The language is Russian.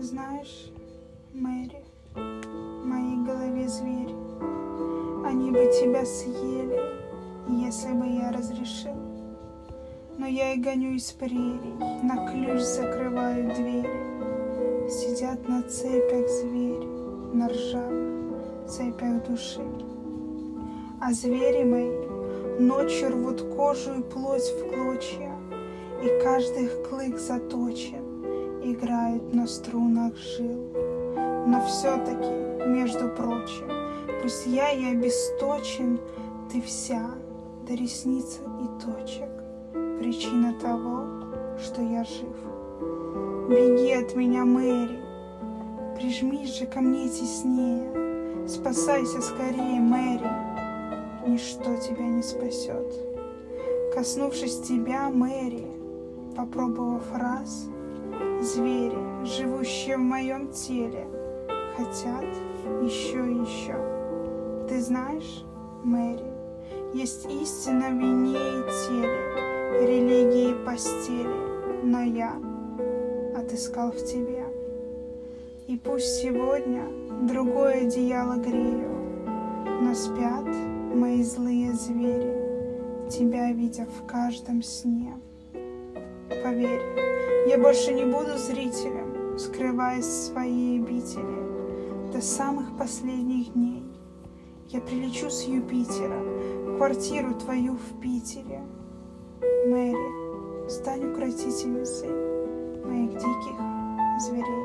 Знаешь, Мэри, в моей голове зверь, Они бы тебя съели, если бы я разрешил. Но я и гоню из прерий, на ключ закрываю двери. Сидят на цепях звери, на ржавых цепях души. А звери мои ночью рвут кожу и плоть в клочья, И каждый их клык заточен, играет на струнах жил. Но все-таки, между прочим, пусть я и обесточен, Ты вся до ресниц и точек, причина того, что я жив. Беги от меня, Мэри, прижмись же ко мне теснее, Спасайся скорее, Мэри, ничто тебя не спасет. Коснувшись тебя, Мэри, попробовав раз, Звери, живущие в моем теле, хотят еще и еще. Ты знаешь, Мэри, есть истина в вине и теле, религии и постели, но я отыскал в тебе. И пусть сегодня другое одеяло грею, но спят мои злые звери, тебя видя в каждом сне. Поверь, я больше не буду зрителем, скрываясь в своей обители до самых последних дней. Я прилечу с Юпитера в квартиру твою в Питере. Мэри, стань укротительницей моих диких зверей.